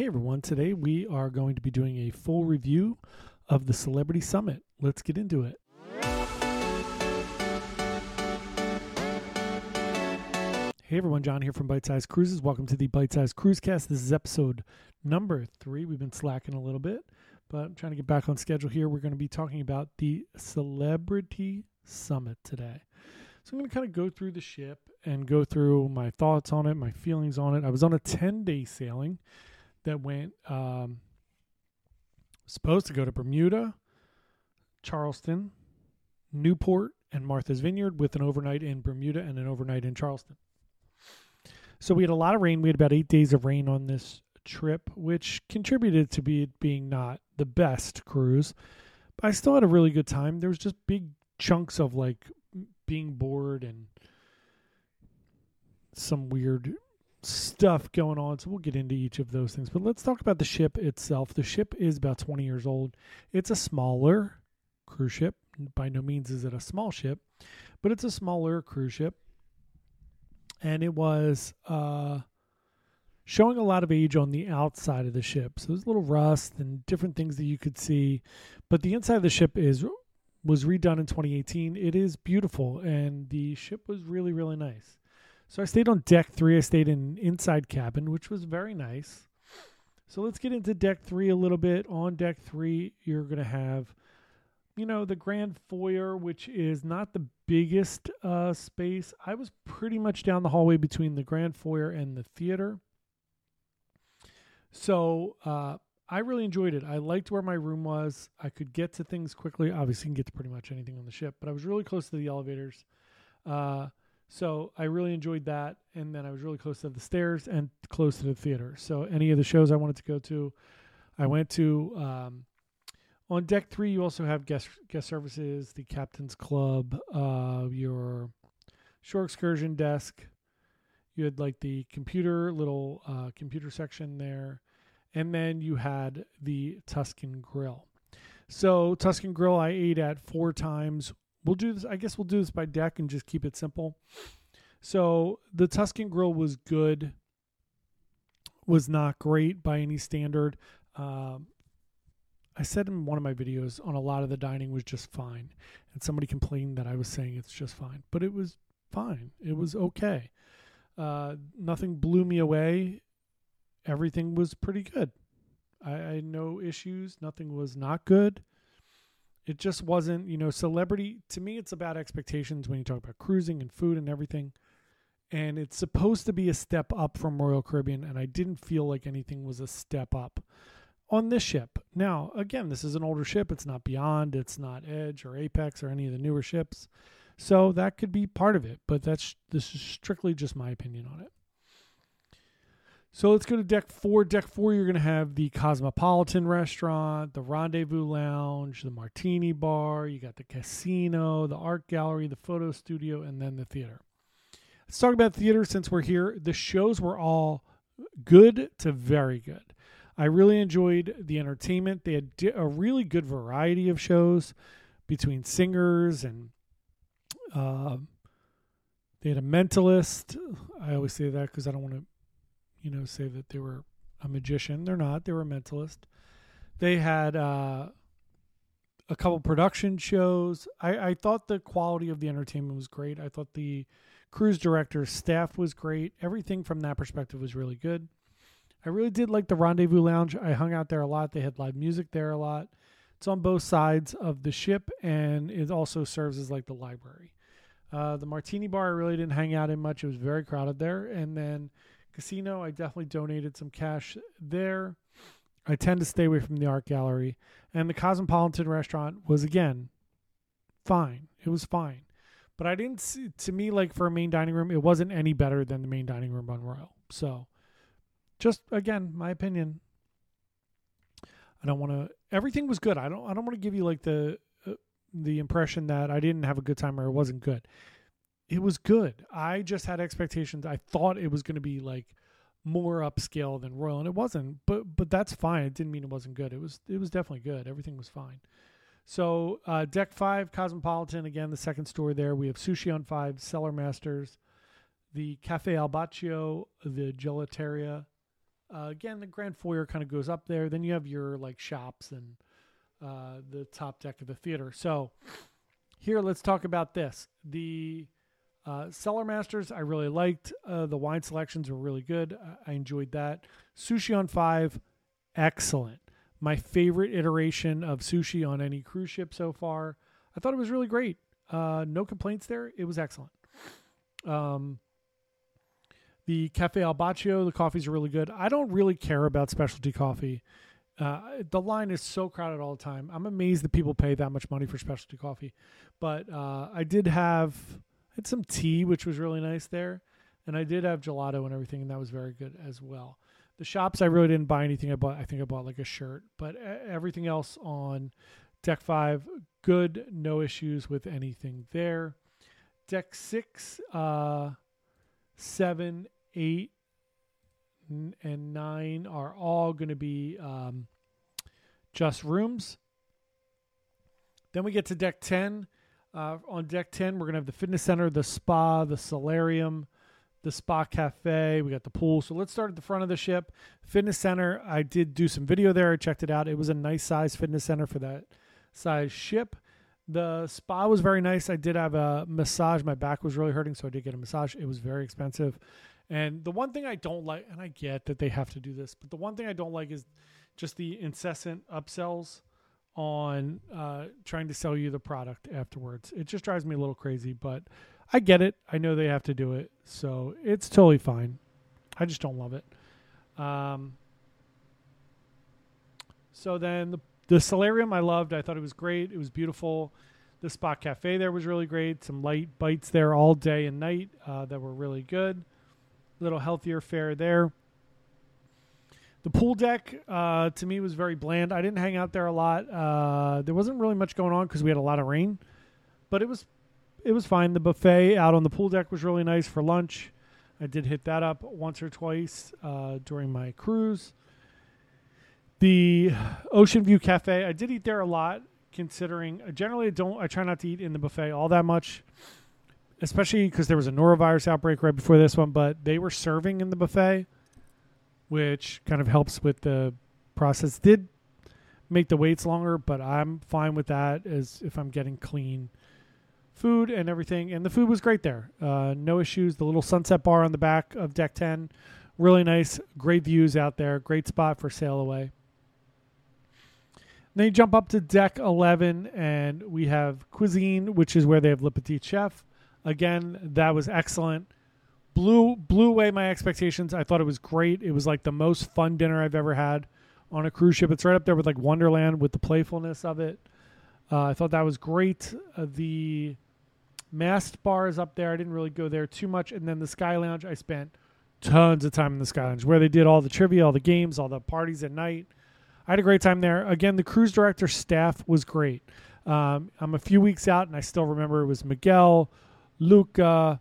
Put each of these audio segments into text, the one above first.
Hey everyone, today we are going to be doing a full review of the Celebrity Summit. Let's get into it. Hey everyone, John here from Bite Size Cruises. Welcome to the Bite Size Cruise Cast. This is episode number three. We've been slacking a little bit, but I'm trying to get back on schedule here. We're going to be talking about the Celebrity Summit today. So I'm going to kind of go through the ship and go through my thoughts on it, my feelings on it. I was on a 10 day sailing that went, um, supposed to go to Bermuda, Charleston, Newport, and Martha's Vineyard with an overnight in Bermuda and an overnight in Charleston. So we had a lot of rain. We had about eight days of rain on this trip, which contributed to be it being not the best cruise. But I still had a really good time. There was just big chunks of like being bored and some weird stuff going on. So we'll get into each of those things. But let's talk about the ship itself. The ship is about 20 years old. It's a smaller cruise ship. By no means is it a small ship, but it's a smaller cruise ship. And it was uh, showing a lot of age on the outside of the ship. So there's a little rust and different things that you could see. But the inside of the ship is was redone in 2018. It is beautiful, and the ship was really, really nice. So I stayed on deck three. I stayed in inside cabin, which was very nice. So let's get into deck three a little bit. On deck three, you're going to have, you know, the grand foyer, which is not the biggest uh, space. I was pretty much down the hallway between the grand foyer and the theater. So uh, I really enjoyed it. I liked where my room was. I could get to things quickly. Obviously, you can get to pretty much anything on the ship, but I was really close to the elevators. Uh, so I really enjoyed that. And then I was really close to the stairs and close to the theater. So any of the shows I wanted to go to, I went to. Um, on deck three, you also have guest guest services, the captain's club, uh, your shore excursion desk. You had like the computer little uh, computer section there and then you had the Tuscan Grill. So Tuscan Grill, I ate at four times. We'll do this. I guess we'll do this by deck and just keep it simple. So the Tuscan Grill was good. Was not great by any standard. Um, I said in one of my videos on a lot of the dining was just fine, and somebody complained that I was saying it's just fine, but it was fine. It was okay. Uh, nothing blew me away everything was pretty good. I, I had no issues. Nothing was not good. It just wasn't, you know, celebrity. To me, it's about expectations when you talk about cruising and food and everything. And it's supposed to be a step up from Royal Caribbean, and I didn't feel like anything was a step up on this ship. Now, again, this is an older ship. It's not Beyond, it's not Edge or Apex or any of the newer ships. So that could be part of it, but that's this is strictly just my opinion on it. So let's go to deck four. Deck four, you're going to have the Cosmopolitan Restaurant, the Rendezvous Lounge, the Martini Bar. You got the casino, the art gallery, the photo studio, and then the theater. Let's talk about theater since we're here. The shows were all good to very good. I really enjoyed the entertainment. They had a really good variety of shows between singers and uh, they had a mentalist. I always say that because I don't want to you know, say that they were a magician. They're not. They were a mentalist. They had uh, a couple production shows. I, I thought the quality of the entertainment was great. I thought the cruise director's staff was great. Everything from that perspective was really good. I really did like the Rendezvous Lounge. I hung out there a lot. They had live music there a lot. It's on both sides of the ship, and it also serves as like the library. Uh, the Martini Bar, I really didn't hang out in much. It was very crowded there. And then Casino, I definitely donated some cash there. I tend to stay away from the art gallery. And the Cosmopolitan restaurant was, again, fine. It was fine. But I didn't see, to me, like for a main dining room, it wasn't any better than the main dining room on Royal. So, just again, my opinion. I don't want to. Everything was good. I don't. I don't want to give you like the uh, the impression that I didn't have a good time or it wasn't good it was good. I just had expectations. I thought it was going to be like more upscale than Royal, and it wasn't. But but that's fine. It didn't mean it wasn't good. It was it was definitely good. Everything was fine. So uh, deck five, Cosmopolitan again, the second story there. We have Sushi on five, Cellar Masters, the Cafe al Bacio, the Gelateria, Uh, again, the grand foyer kind of goes up there. Then you have your like shops and uh, the top deck of the theater. So here, let's talk about this. The uh, Cellar Masters, I really liked. Uh, the wine selections were really good. I, I enjoyed that. Sushi on Five, excellent. My favorite iteration of sushi on any cruise ship so far. I thought it was really great. Uh, no complaints there. It was excellent. Um, the Cafe Al Bacio, the coffees are really good. I don't really care about specialty coffee. Uh, the line is so crowded all the time. I'm amazed that people pay that much money for specialty coffee. But uh, I did have had some tea, which was really nice there, and I did have gelato and everything, and that was very good as well. The shops, I really didn't buy anything. I bought, I think I bought like a shirt, but everything else on deck five, good, no issues with anything there. Deck six, uh, seven, eight, and nine are all going to be um, just rooms. Then we get to deck 10. Uh, on deck 10, we're going to have the fitness center, the spa, the solarium, the spa cafe. We got the pool. So let's start at the front of the ship. Fitness center, I did do some video there. I checked it out. It was a nice size fitness center for that size ship. The spa was very nice. I did have a massage. My back was really hurting, so I did get a massage. It was very expensive. And the one thing I don't like, and I get that they have to do this, but the one thing I don't like is just the incessant upsells on uh, trying to sell you the product afterwards. It just drives me a little crazy, but I get it. I know they have to do it, so it's totally fine. I just don't love it. Um, so then the the solarium I loved. I thought it was great. It was beautiful. The spa cafe there was really great. Some light bites there all day and night uh, that were really good. A little healthier fare there. The pool deck uh, to me was very bland. I didn't hang out there a lot. Uh, there wasn't really much going on because we had a lot of rain, but it was it was fine. The buffet out on the pool deck was really nice for lunch. I did hit that up once or twice uh, during my cruise. The Ocean View Cafe, I did eat there a lot, considering uh, generally I don't. I try not to eat in the buffet all that much, especially because there was a norovirus outbreak right before this one. But they were serving in the buffet, which kind of helps with the process. Did make the waits longer, but I'm fine with that as if I'm getting clean food and everything. And the food was great there. Uh, no issues. The little sunset bar on the back of deck 10, really nice. Great views out there. Great spot for sail away. Then you jump up to deck 11, and we have Qsine, which is where they have Le Petit Chef. Again, that was excellent. Blew blew away my expectations. I thought it was great. It was like the most fun dinner I've ever had on a cruise ship. It's right up there with like Wonderland with the playfulness of it. Uh, I thought that was great. Uh, the mast bar is up there. I didn't really go there too much. And then the Sky Lounge, I spent tons of time in the Sky Lounge where they did all the trivia, all the games, all the parties at night. I had a great time there. Again, the cruise director staff was great. Um, I'm a few weeks out, and I still remember it was Miguel, Luca,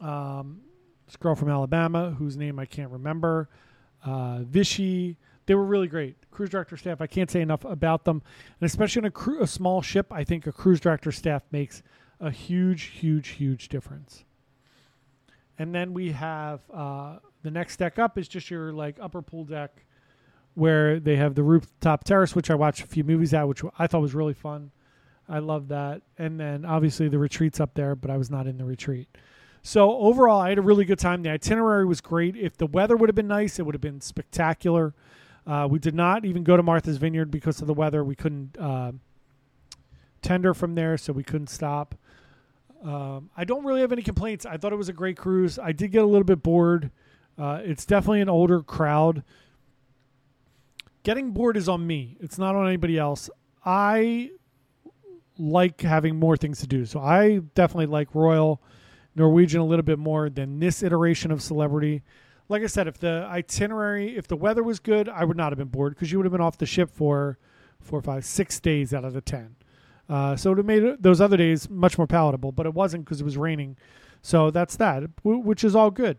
um, this girl from Alabama whose name I can't remember, uh, Vichy. They were really great. Cruise director staff, I can't say enough about them. And especially on a, cru- a small ship, I think a cruise director staff makes a huge, huge, huge difference. And then we have uh, the next deck up is just your like upper pool deck where they have the rooftop terrace, which I watched a few movies at, which I thought was really fun. I love that. And then obviously the retreat's up there, but I was not in the retreat. So overall, I had a really good time. The itinerary was great. If the weather would have been nice, it would have been spectacular. Uh, we did not even go to Martha's Vineyard because of the weather. We couldn't uh, tender from there, so we couldn't stop. Um, I don't really have any complaints. I thought it was a great cruise. I did get a little bit bored. Uh, it's definitely an older crowd getting bored is on me. It's not on anybody else. I like having more things to do. So I definitely like Royal Norwegian a little bit more than this iteration of Celebrity. Like I said, if the itinerary, if the weather was good, I would not have been bored because you would have been off the ship for four, five, six days out of the ten. Uh, so it would have made those other days much more palatable, but it wasn't because it was raining. So that's that, which is all good.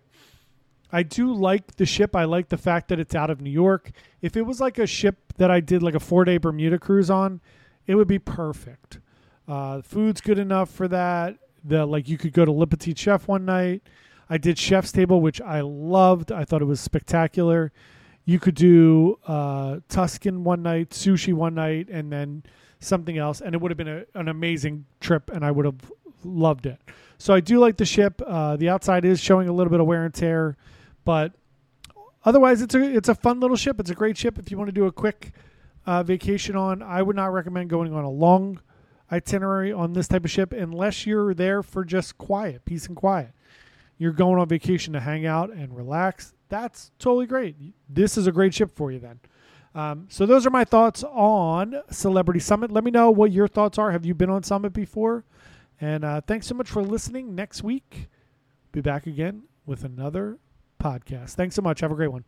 I do like the ship. I like the fact that it's out of New York. If it was like a ship that I did like a four day Bermuda cruise on, it would be perfect. Uh, food's good enough for that. The like you could go to Le Petit Chef one night. I did Chef's Table, which I loved. I thought it was spectacular. You could do uh, Tuscan one night, sushi one night, and then something else, and it would have been a, an amazing trip, and I would have loved it. So I do like the ship. Uh, the outside is showing a little bit of wear and tear, but otherwise, it's a it's a fun little ship. It's a great ship if you want to do a quick uh, vacation on. I would not recommend going on a long itinerary on this type of ship unless you're there for just quiet, peace and quiet. You're going on vacation to hang out and relax. That's totally great. This is a great ship for you then. Um, so those are my thoughts on Celebrity Summit. Let me know what your thoughts are. Have you been on Summit before? And uh, thanks so much for listening. Next week, be back again with another podcast. Thanks so much. Have a great one.